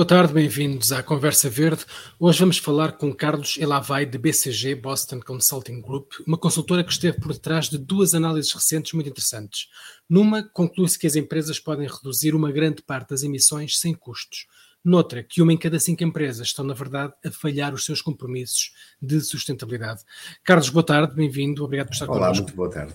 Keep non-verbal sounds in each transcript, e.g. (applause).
Boa tarde, bem-vindos à Conversa Verde. Hoje vamos falar com Carlos Elavai, de BCG Boston Consulting Group, uma consultora que esteve por detrás de duas análises recentes muito interessantes. Numa, conclui-se que as empresas podem reduzir uma grande parte das emissões sem custos. Noutra, que uma em cada cinco empresas estão, na verdade, a falhar os seus compromissos de sustentabilidade. Carlos, boa tarde, bem-vindo, obrigado por estar Olá, connosco. Olá, muito boa tarde.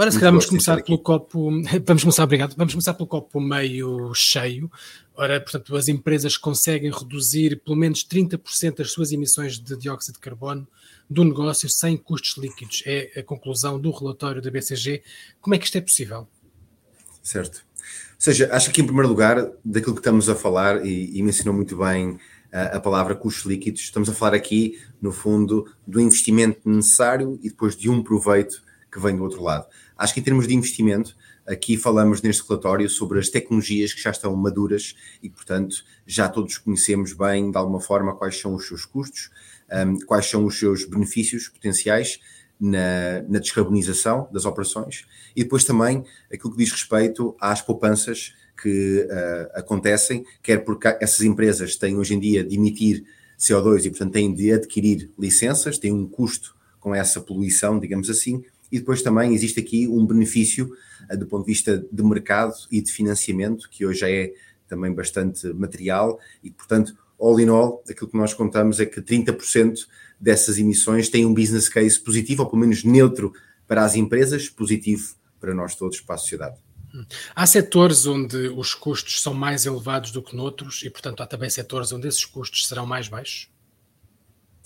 Ora, se calhar vamos começar pelo copo. (laughs) Vamos começar, obrigado. Vamos começar pelo copo meio cheio. Ora, portanto, as empresas conseguem reduzir pelo menos 30% das suas emissões de dióxido de carbono do negócio sem custos líquidos. É a conclusão do relatório da BCG. Como é que isto é possível? Certo. Ou seja, acho que em primeiro lugar, daquilo que estamos a falar, e, e mencionou muito bem a, a palavra custos líquidos, estamos a falar aqui, no fundo, do investimento necessário e depois de um proveito que vem do outro lado. Acho que em termos de investimento, aqui falamos neste relatório sobre as tecnologias que já estão maduras e, portanto, já todos conhecemos bem, de alguma forma, quais são os seus custos, um, quais são os seus benefícios potenciais na, na, descarbonização das operações e depois também aquilo que diz respeito às poupanças que uh, acontecem, quer porque essas empresas têm hoje em dia de emitir CO2 e, portanto, têm de adquirir licenças, têm um custo com essa poluição, digamos assim, e depois também existe aqui um benefício uh, do ponto de vista de mercado e de financiamento, que hoje é também bastante material, e portanto, all in all, aquilo que nós contamos é que 30% dessas emissões têm um business case positivo, ou pelo menos neutro para as empresas, positivo para nós todos, para a sociedade. Há setores onde os custos são mais elevados do que noutros e, portanto, há também setores onde esses custos serão mais baixos?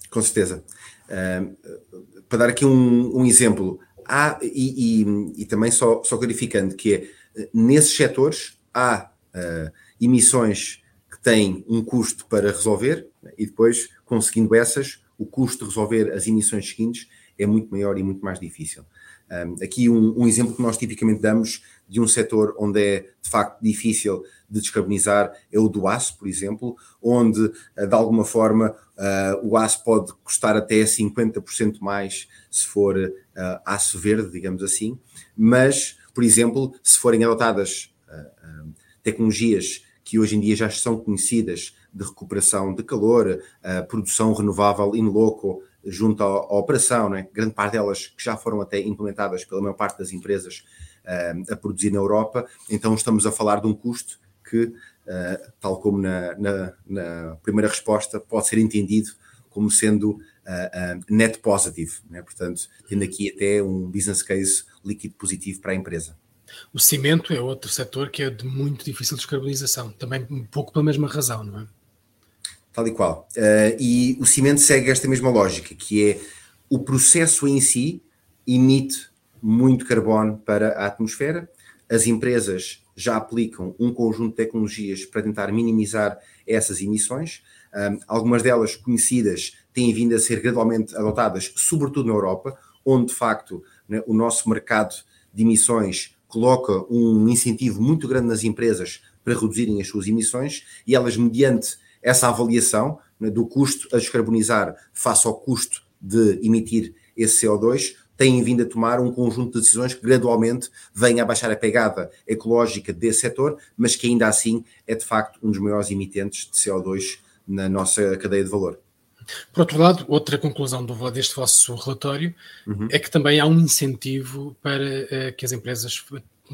Com certeza. Uh, para dar aqui um, um exemplo, há, e, e, e, também só, só clarificando, que é, nesses setores há uh, emissões que têm um custo para resolver e depois, conseguindo essas, o custo de resolver as emissões seguintes é muito maior e muito mais difícil. Um, aqui um, um, exemplo que nós tipicamente damos de um setor onde é de facto difícil de descarbonizar é o do aço, por exemplo, onde ah, de alguma forma uh, o aço pode custar até 50% mais se for uh, aço verde, digamos assim, mas, por exemplo, se forem adotadas uh, tecnologias que hoje em dia já são conhecidas de recuperação de calor, produção renovável in loco, junto à, à operação, né? grande parte delas que já foram até implementadas pela maior parte das empresas uh, a produzir na Europa, então estamos a falar de um custo que, uh, tal como na, na, na, primeira resposta, pode ser entendido como sendo uh, net positive, né? portanto, tendo aqui até um business case líquido positivo para a empresa. O cimento é outro setor que é de muito difícil descarbonização, também um pouco pela mesma razão, não é? Tal e qual. Uh, e o cimento segue esta mesma lógica, que é o processo em si emite muito carbono para a atmosfera. As empresas já aplicam um conjunto de tecnologias para tentar minimizar essas emissões. Um, algumas delas conhecidas têm vindo a ser gradualmente adotadas, sobretudo na Europa, onde de facto né, o nosso mercado de emissões coloca um incentivo muito grande nas empresas para reduzirem as suas emissões e elas, mediante essa avaliação né, do custo a descarbonizar face ao custo de emitir esse CO2, têm vindo a tomar um conjunto de decisões que gradualmente vêm a baixar a pegada ecológica desse setor, mas que ainda assim é de facto um dos maiores emitentes de CO2 na nossa cadeia de valor. Por outro lado, outra conclusão do, deste vosso relatório uhum. é que também há um incentivo para uh, que as empresas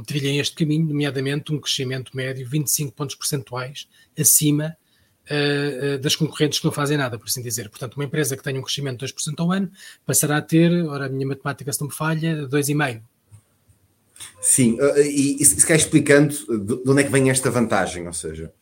trilhem este caminho, nomeadamente um crescimento médio 25 pontos percentuais acima uh, das concorrentes que não fazem nada, por assim dizer. Portanto, uma empresa que tenha um crescimento de 2% ao ano passará a ter, ora, a minha matemática se não me falha, 2,5%. Sim, e, e se quer explicando de onde é que vem esta vantagem, ou seja,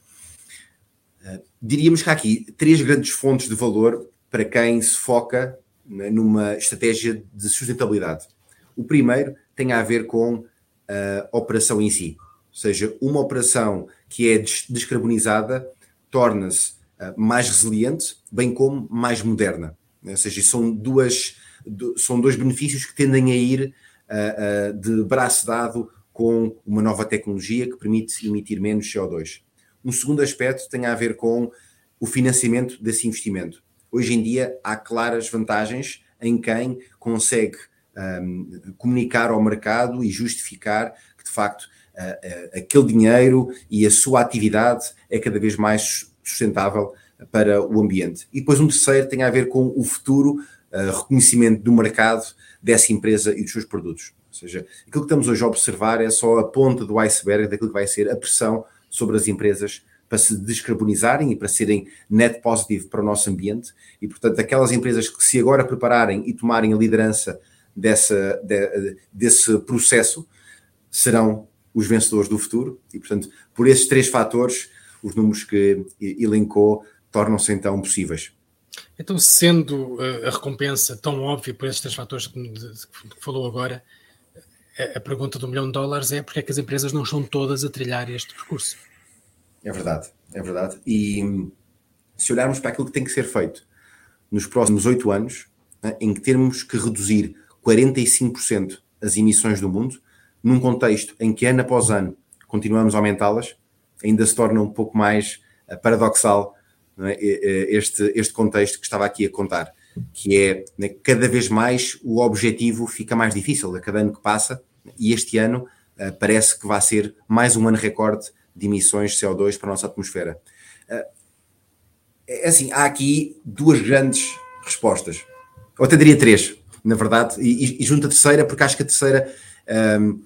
diríamos que há aqui três grandes fontes de valor para quem se foca né, numa estratégia de sustentabilidade. O primeiro tem a ver com a operação em si, ou seja, uma operação que é descarbonizada torna-se uh, mais resiliente, bem como mais moderna. Ou seja, são, duas, são dois benefícios que tendem a ir uh, uh, de braço dado com uma nova tecnologia que permite emitir menos CO2. Um segundo aspecto tem a ver com o financiamento desse investimento. Hoje em dia há claras vantagens em quem consegue um, comunicar ao mercado e justificar que de facto aquele dinheiro e a sua atividade é cada vez mais sustentável para o ambiente. E depois um terceiro tem a ver com o futuro uh, reconhecimento do mercado dessa empresa e dos seus produtos. Ou seja, aquilo que estamos hoje a observar é só a ponta do iceberg daquilo que vai ser a pressão sobre as empresas para se descarbonizarem e para serem net positive para o nosso ambiente. E, portanto, aquelas empresas que se agora prepararem e tomarem a liderança dessa, de, desse processo serão os vencedores do futuro. E, portanto, por esses três fatores, os números que elencou tornam-se então possíveis. Então, sendo eh, a recompensa tão óbvia por esses três fatores que falou agora, a pergunta do milhão de dólares é porque é que as empresas não estão todas a trilhar este percurso? É verdade, é verdade. E se olharmos para aquilo que tem que ser feito nos próximos oito anos, né, em que termos que reduzir 45% as emissões do mundo, num contexto em que ano após ano continuamos a aumentá-las, ainda se torna um pouco mais eh, paradoxal é? este, este contexto que estava aqui a contar, que é né, cada vez mais o objetivo fica mais difícil a cada ano que passa, e este ano uh, parece que vai ser mais um ano recorde de emissões de CO2 para a nossa atmosfera. Uh, é assim, há aqui duas grandes respostas, ou até diria três, na verdade, e, e junto a terceira, porque acho que a terceira um,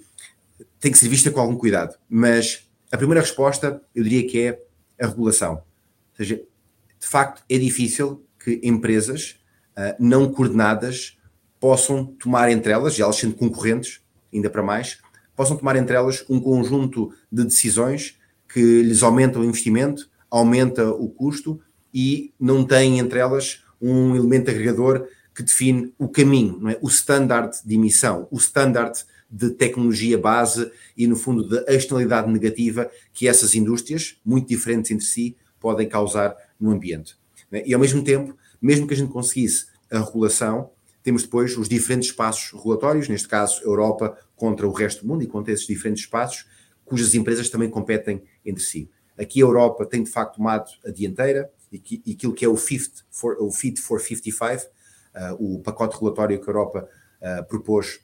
tem que ser vista com algum cuidado. Mas a primeira resposta, eu diria que é a regulação. Ou seja, de facto é difícil que empresas uh, não coordenadas possam tomar entre elas, e elas sendo concorrentes, ainda para mais, possam tomar entre elas um conjunto de decisões que lhes aumentam o investimento, aumenta o custo e não têm entre elas um elemento agregador que define o caminho, é? o standard de emissão, o standard de tecnologia base e, no fundo, da externalidade negativa que essas indústrias, muito diferentes entre si, podem causar no ambiente. Né? E ao mesmo tempo, mesmo que a gente conseguisse a regulação, temos depois os diferentes espaços regulatórios, neste caso Europa contra o resto do mundo e contra esses diferentes espaços, cujas empresas também competem entre si. Aqui a Europa tem de facto tomado a dianteira e, que, aquilo que é o, Fit for, o Fit for 55, uh, o pacote regulatório que a Europa uh, propôs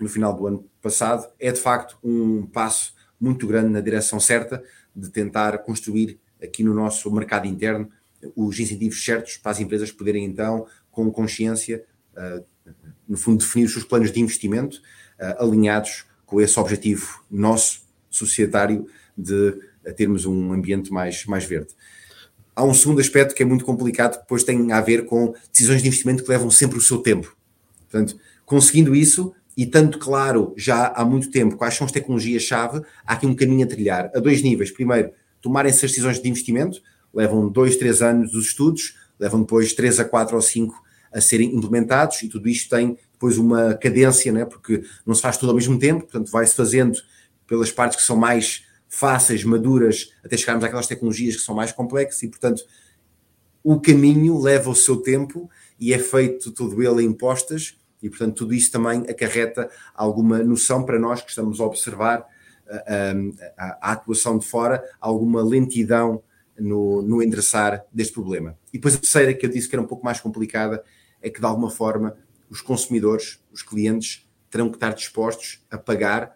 no final do ano passado, é de facto um passo muito grande na direção certa de tentar construir aqui no nosso mercado interno os incentivos certos para as empresas poderem então, com consciência, uh, no fundo, definir os seus planos de investimento alinhados com esse objetivo nosso, societário, de termos um ambiente mais, mais verde. Há um segundo aspecto que é muito complicado, que depois tem a ver com decisões de investimento que levam sempre o seu tempo. Portanto, conseguindo isso, e tanto claro já há muito tempo quais são as tecnologias-chave, há aqui um caminho a trilhar, a dois níveis. Primeiro, tomarem-se as decisões de investimento, levam dois, três anos os estudos, levam depois três a quatro ou cinco a serem implementados e tudo isto tem depois uma cadência, né? porque não se faz tudo ao mesmo tempo, portanto vai-se fazendo pelas partes que são mais fáceis, maduras, até chegarmos àquelas tecnologias que são mais complexas e, portanto, o caminho leva o seu tempo e é feito todo ele em impostas e, portanto, tudo isso também acarreta alguma noção para nós que estamos a observar a, a, a atuação de fora, alguma lentidão no, no endereçar deste problema. E depois a terceira, que eu disse que era um pouco mais complicada, é que de alguma forma os consumidores, os clientes, terão que estar dispostos a pagar,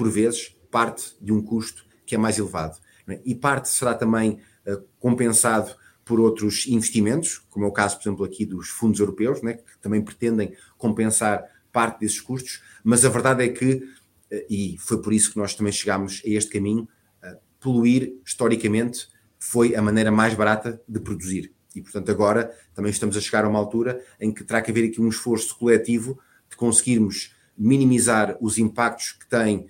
por vezes, parte de um custo que é mais elevado. É? E parte será também uh, compensado por outros investimentos, como é o caso, por exemplo, aqui dos fundos europeus, né, que também pretendem compensar parte desses custos, mas a verdade é que e foi por isso que nós também chegámos a este caminho. Poluir, historicamente, foi a maneira mais barata de produzir. E, portanto, agora também estamos a chegar a uma altura em que terá que haver aqui um esforço coletivo de conseguirmos minimizar os impactos que tem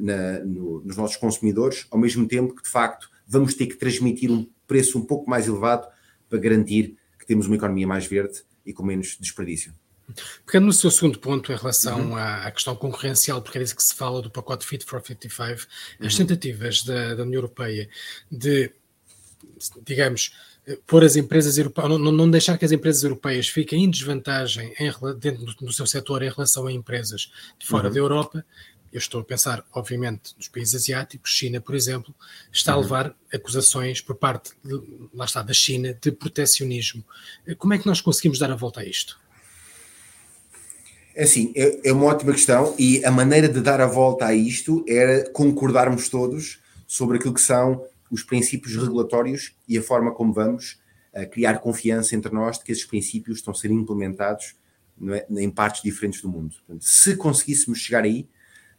na, no, nos nossos consumidores, ao mesmo tempo que, de facto, vamos ter que transmitir um preço um pouco mais elevado para garantir que temos uma economia mais verde e com menos desperdício. Pegando no seu segundo ponto em relação uhum. à, questão concorrencial, porque é disso que se fala do pacote Fit for 55, uhum. as tentativas da, da, União Europeia de, digamos, pôr as empresas europeias, não, não, deixar que as empresas europeias fiquem em desvantagem em, dentro do, do, seu setor em relação a empresas de fora uhum. da Europa, eu estou a pensar, obviamente, nos países asiáticos, China, por exemplo, está a uhum. levar acusações por parte, de, lá está, da China, de protecionismo. Como é que nós conseguimos dar a volta a isto? É assim, é, é uma ótima questão e a maneira de dar a volta a isto era concordarmos todos sobre aquilo que são os princípios regulatórios e a forma como vamos uh, criar confiança entre nós de que esses princípios estão a ser implementados é, em partes diferentes do mundo. Portanto, se conseguíssemos chegar aí,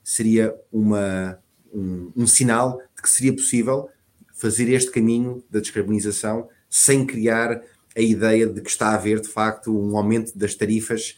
seria uma, um, um sinal de que seria possível fazer este caminho da descarbonização sem criar a ideia de que está a haver, de facto, um aumento das tarifas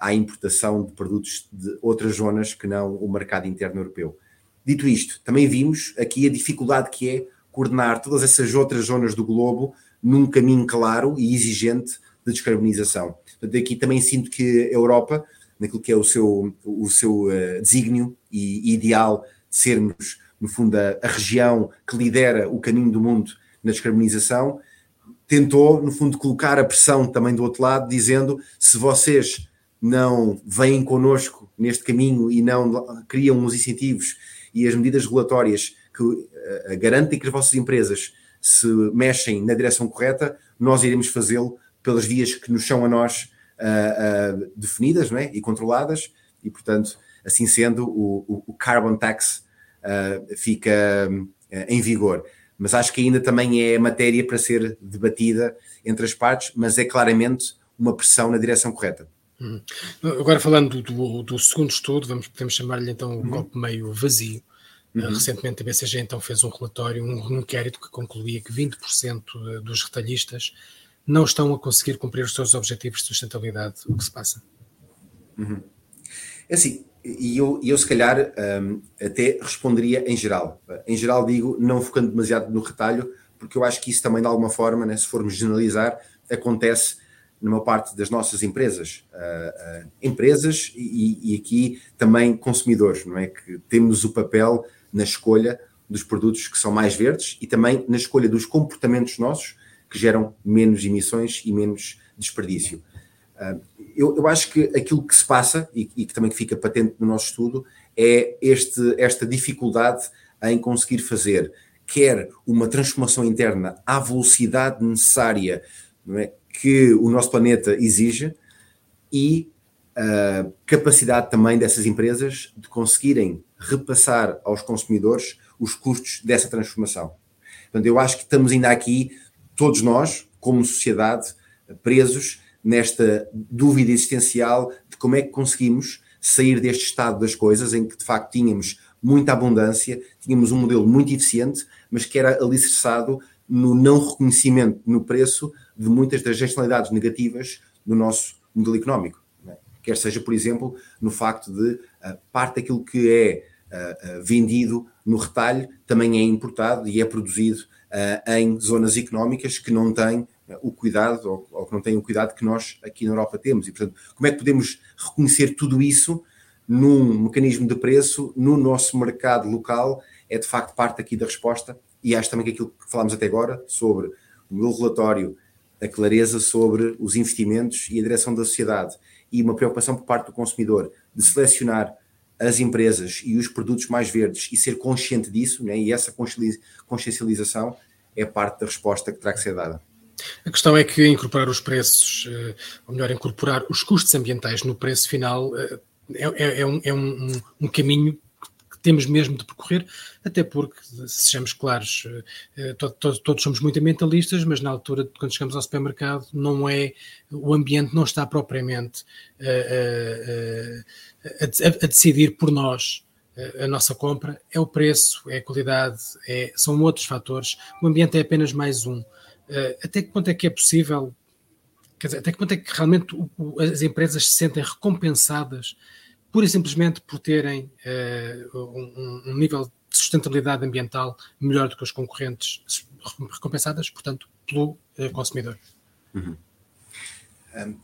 à importação de produtos de outras zonas que não o mercado interno europeu. Dito isto, também vimos aqui a dificuldade que é coordenar todas essas outras zonas do globo num caminho claro e exigente de descarbonização. Portanto, aqui também sinto que a Europa, naquilo que é o seu, o seu uh, desígnio e ideal de sermos, no fundo, a, a região que lidera o caminho do mundo na descarbonização, tentou, no fundo, colocar a pressão também do outro lado, dizendo se vocês não vêm connosco neste caminho e não criam os incentivos e as medidas regulatórias que uh, garantem que as vossas empresas se mexem na direção correta, nós iremos fazê-lo pelas vias que nos são a nós uh, uh, definidas não é? e controladas, e portanto, assim sendo, o, o carbon tax fica em vigor mas acho que ainda também é matéria para ser debatida entre as partes, mas é claramente uma pressão na direção correta. Uhum. Agora falando do, do, segundo estudo, vamos, podemos chamar-lhe então um uhum. copo meio vazio. Uhum. Recentemente a BCG então fez um relatório, um, inquérito que concluía que 20% dos retalhistas não estão a conseguir cumprir os seus objetivos de sustentabilidade. O que se passa? Uhum. É assim, e eu, eu se calhar um, até responderia em geral. Em geral digo, não focando demasiado no retalho, porque eu acho que isso também de alguma forma, né, se formos generalizar, acontece numa parte das nossas empresas. Uh, uh, empresas e, e, aqui também consumidores, não é? Que temos o papel na escolha dos produtos que são mais verdes e também na escolha dos comportamentos nossos que geram menos emissões e menos desperdício. Uh, eu, eu, acho que aquilo que se passa e, e, que também fica patente no nosso estudo é este, esta dificuldade em conseguir fazer quer uma transformação interna à velocidade necessária é, que o nosso planeta exige e a capacidade também dessas empresas de conseguirem repassar aos consumidores os custos dessa transformação. Portanto, eu acho que estamos ainda aqui, todos nós, como sociedade, presos nesta dúvida existencial de como é que conseguimos sair deste estado das coisas em que de facto tínhamos muita abundância, tínhamos um modelo muito eficiente, mas que era alicerçado no não reconhecimento no preço de muitas das externalidades negativas do nosso modelo económico. É? Quer seja, por exemplo, no facto de uh, parte daquilo que é uh, uh, vendido no retalho também é importado e é produzido em zonas económicas que não têm o cuidado, ou, ou, que não têm o cuidado que nós aqui na Europa temos. E, portanto, como é que podemos reconhecer tudo isso num mecanismo de preço no nosso mercado local? É de facto parte aqui da resposta. E acho também que aquilo que falámos até agora sobre o meu relatório, a clareza sobre os investimentos e a direção da sociedade e uma preocupação por parte do consumidor de selecionar as empresas e os produtos mais verdes e ser consciente disso, né? e essa consciencialização é parte da resposta que terá que ser dada. A questão é que incorporar os preços, eh, ou melhor, incorporar os custos ambientais no preço final eh, é, é, é, um, é um, um, caminho que temos mesmo de percorrer, até porque, sejamos claros, eh, todos, todos somos muito ambientalistas, mas na altura, quando chegamos ao supermercado, não é, o ambiente não está propriamente a, a, a, a decidir por nós a nossa compra, é o preço, é a qualidade, é, são outros fatores, o ambiente é apenas mais um. Até que ponto é que é possível, dizer, até que ponto é que realmente as empresas se sentem recompensadas pura e simplesmente por terem uh, um, um, nível de sustentabilidade ambiental melhor do que os concorrentes, recompensadas, portanto, pelo uh, consumidor. Uhum. Um,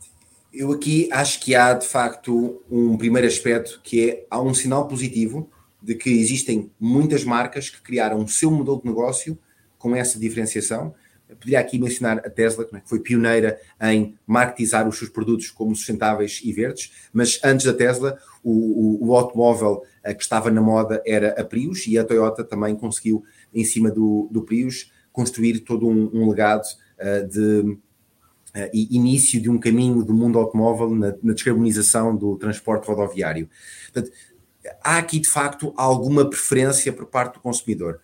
eu aqui acho que há de facto um primeiro aspecto que é há um sinal positivo de que existem muitas marcas que criaram o seu modelo de negócio com essa diferenciação poderia aqui mencionar a Tesla, que foi pioneira em marketizar os seus produtos como sustentáveis e verdes, mas antes da Tesla, o, o, o automóvel eh, que estava na moda era a Prius e a Toyota também conseguiu, em cima do, do Prius, construir todo um, um legado uh, de uh, início de um caminho do mundo automóvel na, na descarbonização do transporte rodoviário. Portanto, há aqui de facto alguma preferência por parte do consumidor.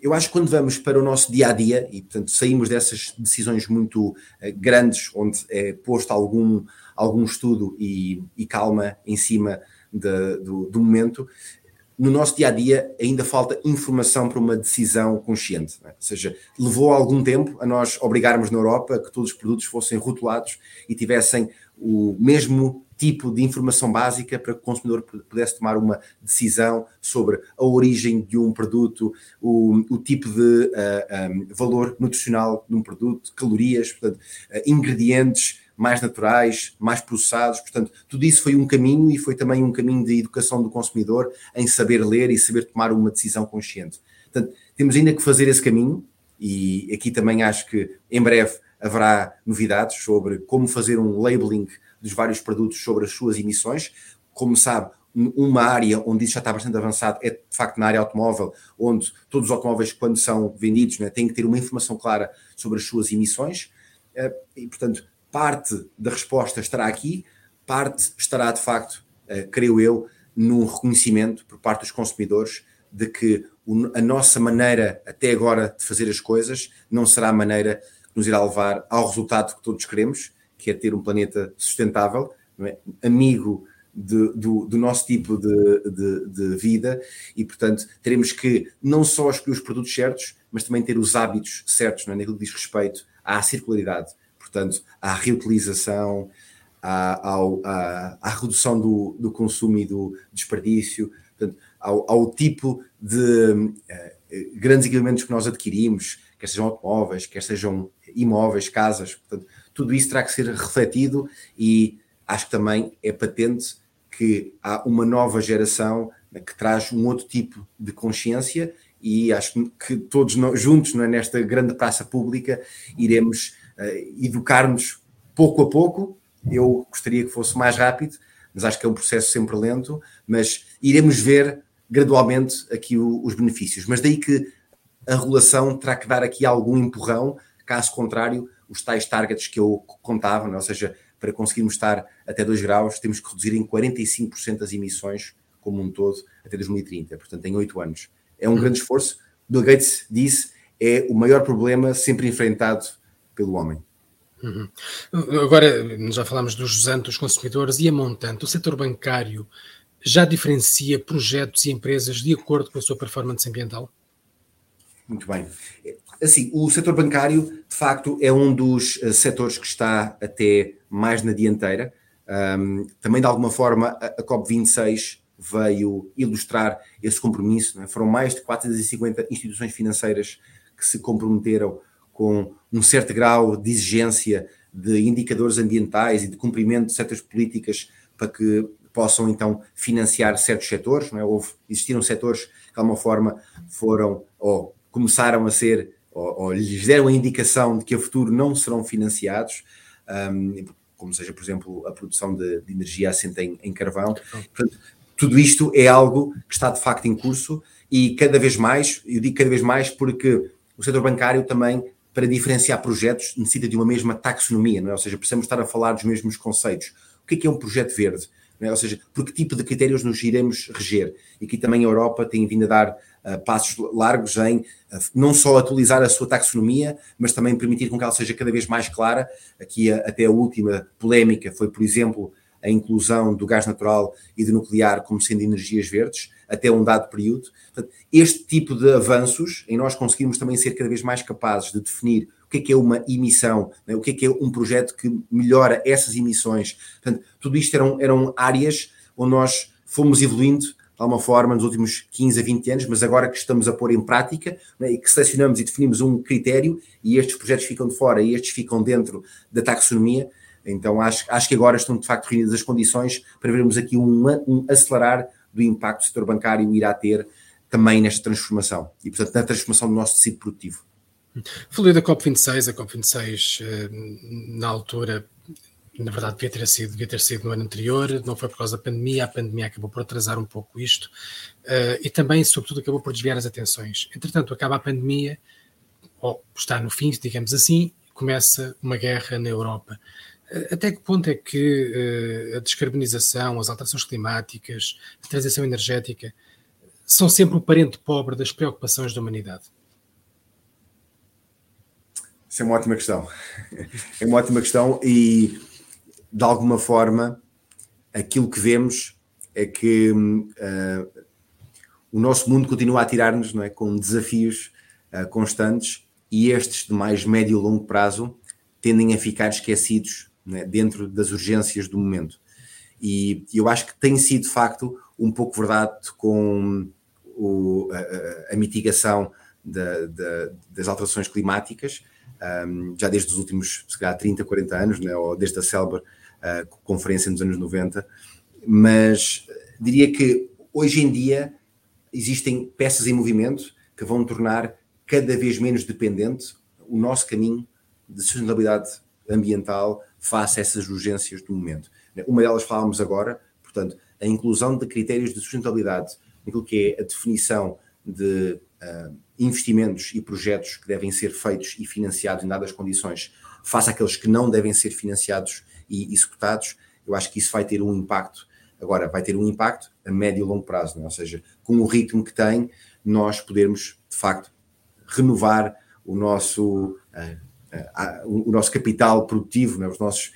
Eu acho que quando vamos para o nosso dia a dia e, portanto, saímos dessas decisões muito uh, grandes, onde é posto algum, algum estudo e, e calma em cima de, do, do, momento, no nosso dia a dia ainda falta informação para uma decisão consciente. É? Ou seja, levou algum tempo a nós obrigarmos na Europa que todos os produtos fossem rotulados e tivessem o mesmo tipo de informação básica para que o consumidor pudesse tomar uma decisão sobre a origem de um produto, o, o tipo de uh, eh, um, valor nutricional de um produto, calorias, portanto, uh, ingredientes mais naturais, mais processados. Portanto, tudo isso foi um caminho e foi também um caminho de educação do consumidor em saber ler e saber tomar uma decisão consciente. Portanto, temos ainda que fazer esse caminho e aqui também acho que em breve haverá novidades sobre como fazer um labeling dos vários produtos sobre as suas emissões. Como sabe, uma área onde isso já está bastante avançado é de facto na área automóvel, onde todos os automóveis, quando são vendidos, né, têm que ter uma informação clara sobre as suas emissões. Eh, e, portanto, parte da resposta estará aqui, parte estará de facto, eh, creio eu, no reconhecimento por parte dos consumidores de que a nossa maneira até agora de fazer as coisas não será a maneira que nos irá levar ao resultado que todos queremos, que é ter um planeta sustentável, é? amigo de, do, do, nosso tipo de, de, de, vida e, portanto, teremos que não só escolher os produtos certos, mas também ter os hábitos certos, não é? naquilo que diz respeito à circularidade, portanto, à reutilização, à, ao, à, à redução do, do, consumo e do desperdício, portanto, ao, ao tipo de uh, grandes equipamentos que nós adquirimos, quer sejam automóveis, quer sejam imóveis, casas, portanto, tudo isso terá que ser refletido e acho que também é patente que há uma nova geração que traz um outro tipo de consciência e acho que todos juntos não é, nesta grande praça pública iremos uh, educar-nos pouco a pouco. Eu gostaria que fosse mais rápido, mas acho que é um processo sempre lento, mas iremos ver gradualmente aqui o, os benefícios. Mas daí que a regulação terá que dar aqui algum empurrão, caso contrário, os tais targets que eu contava, né? ou seja, para conseguirmos estar até 2 graus, temos que reduzir em 45% as emissões como um todo até 2030, portanto, em 8 anos. É um uhum. grande esforço. Bill Gates disse é o maior problema sempre enfrentado pelo homem. Uhum. Agora, já falámos dos usantes, dos consumidores e a montante. O setor bancário já diferencia projetos e empresas de acordo com a sua performance ambiental? Muito bem. Assim, o setor bancário, de facto, é um dos uh, setores que está até mais na dianteira. Um, também, de alguma forma, a, a COP26 veio ilustrar esse compromisso. É? Foram mais de 450 instituições financeiras que se comprometeram com um certo grau de exigência de indicadores ambientais e de cumprimento de certas políticas para que possam então financiar certos setores. Não é? Houve, existiram setores que de alguma forma foram ou começaram a ser ou, ou lhes deram a indicação de que a futuro não serão financiados, um, como seja, por exemplo, a produção de, de energia assente em, em carvão. Portanto, tudo isto é algo que está de facto em curso e cada vez mais, eu digo cada vez mais porque o setor bancário também, para diferenciar projetos, necessita de uma mesma taxonomia, não é? ou seja, precisamos estar a falar dos mesmos conceitos. O que é, que é um projeto verde? É? Ou seja, por que tipo de critérios nos iremos reger? E aqui também a Europa tem vindo a dar passos largos em uh, não só atualizar a sua taxonomia, mas também permitir com que ela seja cada vez mais clara. Aqui a, até a última polémica foi, por exemplo, a inclusão do gás natural e do nuclear como sendo energias verdes, até um dado período. Portanto, este tipo de avanços, em nós conseguirmos também ser cada vez mais capazes de definir o que é que é uma emissão, né? o que é que é um projeto que melhora essas emissões. Portanto, tudo isto eram, eram áreas onde nós fomos evoluindo de alguma forma nos últimos 15 a 20 anos, mas agora que estamos a pôr em prática né, e que selecionamos e definimos um critério e estes projetos ficam de fora e estes ficam dentro da taxonomia, então acho, acho que agora estão de facto reunidas as condições para vermos aqui um, um acelerar do impacto que o setor bancário irá ter também nesta transformação e, portanto, na transformação do nosso tecido produtivo. Falei da COP26, a COP26 eh, na altura, na verdade devia ter, sido, devia ter sido no ano anterior, não foi por causa da pandemia, a pandemia acabou por atrasar um pouco isto eh, e também, sobretudo, acabou por desviar as atenções. Entretanto, acaba a pandemia, ou está no fim, digamos assim, começa uma guerra na Europa. Eh, até que ponto é que a descarbonização, as alterações climáticas, a transição energética são sempre o parente pobre das preocupações da humanidade? Isso é uma ótima questão. (laughs) É uma ótima questão e, de alguma forma, aquilo que vemos é que uh, o nosso mundo continua a tirar-nos é, com desafios uh, constantes e estes de mais médio e longo prazo tendem a ficar esquecidos né, dentro das urgências do momento. E eu acho que tem sido, de facto, um pouco verdade com o, a, a, mitigação da, da, das alterações climáticas, um, já desde os últimos, se calhar, 30, 40 anos, né, ou desde a célebre uh, conferência nos anos 90, mas diria que hoje em dia existem peças em movimento que vão tornar cada vez menos dependente o nosso caminho de sustentabilidade ambiental face a essas urgências do momento. Uma delas falávamos agora, portanto, a inclusão de critérios de sustentabilidade naquilo que é a definição de uh, investimentos e projetos que devem ser feitos e financiados em dadas condições, face àqueles que não devem ser financiados e executados, eu acho que isso vai ter um impacto. Agora, vai ter um impacto a médio e longo prazo, é? ou seja, com o ritmo que tem, nós podermos, de facto, renovar o nosso, uh, uh, o nosso capital produtivo, é? os nossos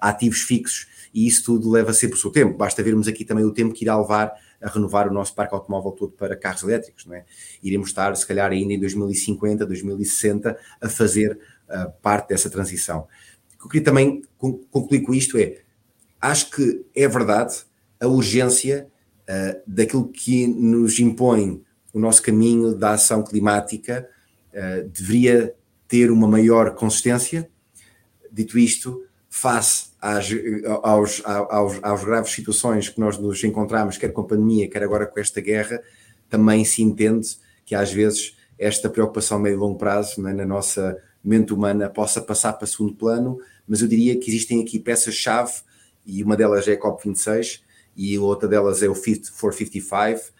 ativos fixos, e isso tudo leva sempre o seu tempo. Basta vermos aqui também o tempo que irá levar a renovar o nosso parque automóvel todo para carros elétricos. Não é? Iremos estar, se calhar, ainda em 2050, 2060, a fazer uh, parte dessa transição. O que eu queria também concluir com isto é: acho que é verdade a urgência uh, daquilo que nos impõe o nosso caminho da ação climática uh, deveria ter uma maior consistência. Dito isto, face às, aos, aos, aos, graves situações que nós nos encontramos, quer com a pandemia, quer agora com esta guerra, também se entende que às vezes esta preocupação a médio e longo prazo né, na nossa mente humana possa passar para segundo plano, mas eu diria que existem aqui peças-chave, e uma delas é a COP26, e outra delas é o Fit for 55,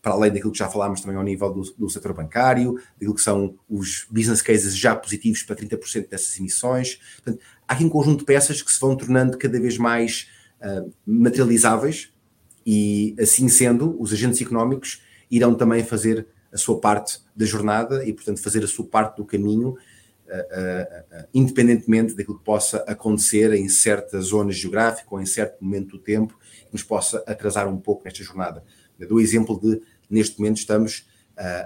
para além daquilo que já falámos também ao nível do, do setor bancário, daquilo que são os business cases já positivos para 30% dessas emissões. Portanto, há aqui um conjunto de peças que se vão tornando cada vez mais uh, materializáveis e, assim sendo, os agentes económicos irão também fazer a sua parte da jornada e, portanto, fazer a sua parte do caminho, independentemente daquilo que possa acontecer em certa zona geográfica ou em certo momento do tempo, que nos possa atrasar um pouco nesta jornada. Eu dou o exemplo de, neste momento, estamos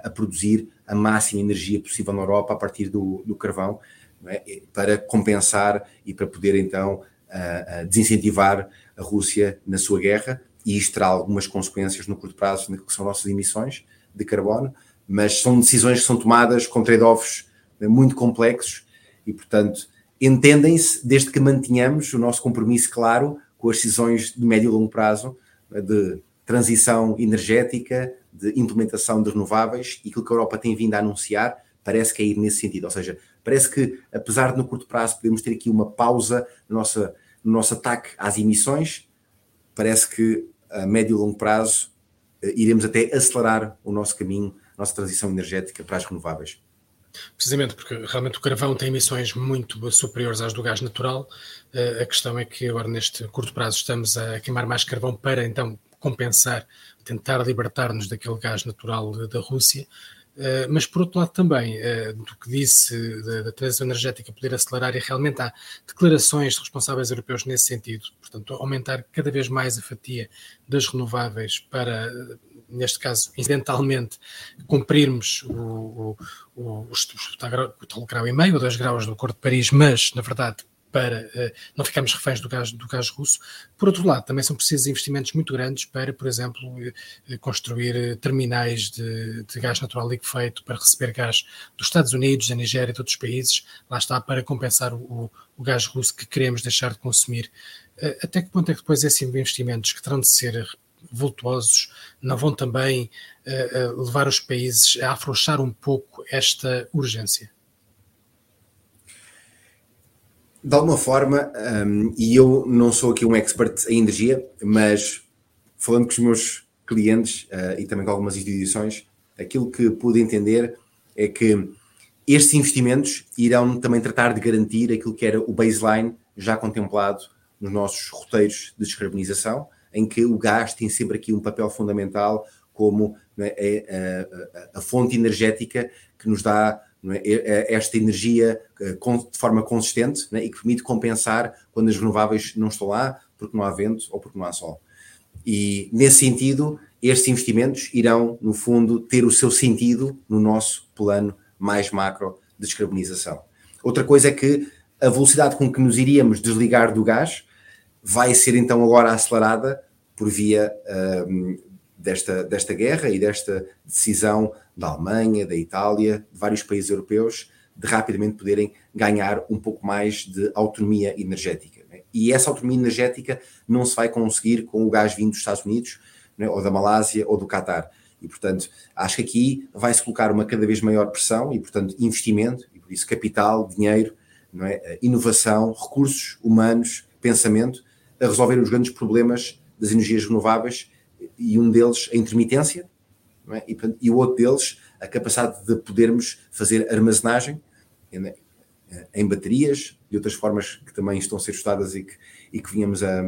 a produzir a máxima energia possível na Europa a partir do, do carvão, é? para compensar e para poder então desincentivar a Rússia na sua guerra, e isto terá algumas consequências no curto prazo naquilo que são nossas emissões de carbono, mas são decisões que são tomadas com trade-offs muito complexos e, portanto, entendem-se desde que mantenhamos o nosso compromisso claro com as decisões de médio e longo prazo né, de transição energética, de implementação de renováveis e aquilo que a Europa tem vindo a anunciar parece que é ir nesse sentido, ou seja, parece que, apesar de no curto prazo podemos ter aqui uma pausa no nosso, no nosso ataque às emissões, parece que a médio e longo prazo eh, iremos até acelerar o nosso caminho, a nossa transição energética para as renováveis. Precisamente porque realmente o carvão tem emissões muito superiores às do gás natural. Eh, a questão é que agora, neste curto prazo, estamos a queimar mais carvão para então compensar, tentar libertar-nos daquele gás natural da Rússia. Eh, mas por outro lado também, uh, do que disse da, transição energética poder acelerar, e realmente há declarações de responsáveis europeus nesse sentido, portanto, aumentar cada vez mais a fatia das renováveis para, neste caso, incidentalmente, cumprirmos o, o, o, o, o tal grau e meio, ou dois graus do Acordo de Paris, mas, na verdade, para uh, não ficarmos reféns do gás, do gás russo. Por outro lado, também são precisos investimentos muito grandes para, por exemplo, uh, construir eh, terminais de, de, gás natural liquefeito para receber gás dos Estados Unidos, da Nigéria e de outros países, lá está, para compensar o, o gás russo que queremos deixar de consumir. Uh, até que ponto é que depois esses investimentos que terão de ser vultuosos não vão também levar os países a afrouxar um pouco esta urgência? de alguma forma, um, e eu não sou aqui um expert em energia, mas falando com os meus clientes uh, e também com algumas instituições, aquilo que pude entender é que estes investimentos irão também tratar de garantir aquilo que era o baseline já contemplado nos nossos roteiros de descarbonização, em que o gás tem sempre aqui um papel fundamental como é, é, a, a, a fonte energética que nos dá é? esta energia de forma consistente é? e que permite compensar quando as renováveis não estão lá, porque não há vento ou porque não há sol. E nesse sentido, estes investimentos irão, no fundo, ter o seu sentido no nosso plano mais macro de descarbonização. Outra coisa é que a velocidade com que nos iríamos desligar do gás vai ser então agora acelerada por via um, desta, desta guerra e desta decisão da Alemanha, da Itália, de vários países europeus, de rapidamente poderem ganhar um pouco mais de autonomia energética. Né? E essa autonomia energética não se vai conseguir com o gás vindo dos Estados Unidos, né? ou da Malásia, ou do Catar. E, portanto, acho que aqui vai-se colocar uma cada vez maior pressão e, portanto, investimento, e por isso capital, dinheiro, é? inovação, recursos humanos, pensamento, a resolver os grandes problemas das energias renováveis e um deles a intermitência é? e, e, o outro deles a capacidade de podermos fazer armazenagem em, em baterias e outras formas que também estão a ser estudadas e que, e que vínhamos a,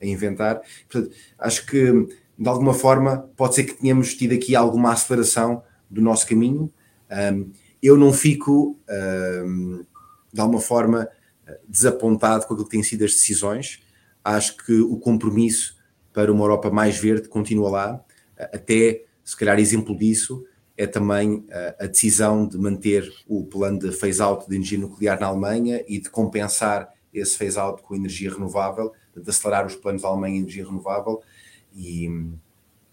a inventar. Portanto, acho que de alguma forma pode ser que tenhamos tido aqui alguma aceleração do nosso caminho. Um, eu não fico um, de alguma forma desapontado com aquilo que têm sido as decisões. Acho que o compromisso para uma Europa mais verde continua lá. Até, se calhar, exemplo disso é também a decisão de manter o plano de phase-out de energia nuclear na Alemanha e de compensar esse phase-out com energia renovável, de acelerar os planos da Alemanha em energia renovável. E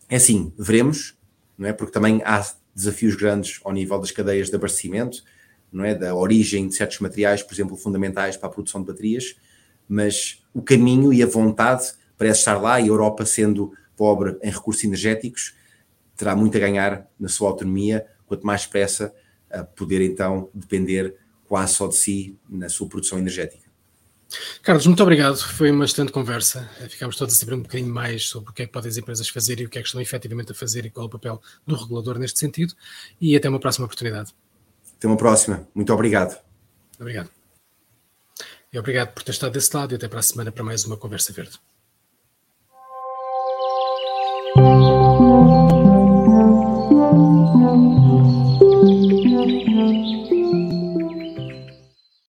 é assim, veremos, não é? Porque também há desafios grandes ao nível das cadeias de abastecimento, não é? Da origem de certos materiais, por exemplo, fundamentais para a produção de baterias, mas o caminho e a vontade parece estar lá e a Europa, sendo pobre em recursos energéticos, terá muito a ganhar na sua autonomia, quanto mais depressa a poder então depender quase só de si na sua produção energética. Carlos, muito obrigado. Foi uma excelente conversa. Ficámos todos a saber um bocadinho mais sobre o que é que podem as empresas fazer e o que é que estão efetivamente a fazer e qual é o papel do regulador neste sentido. E até uma próxima oportunidade. Até uma próxima. Muito obrigado. Obrigado. Obrigado por ter estado desse lado e até para a semana para mais uma Conversa Verde.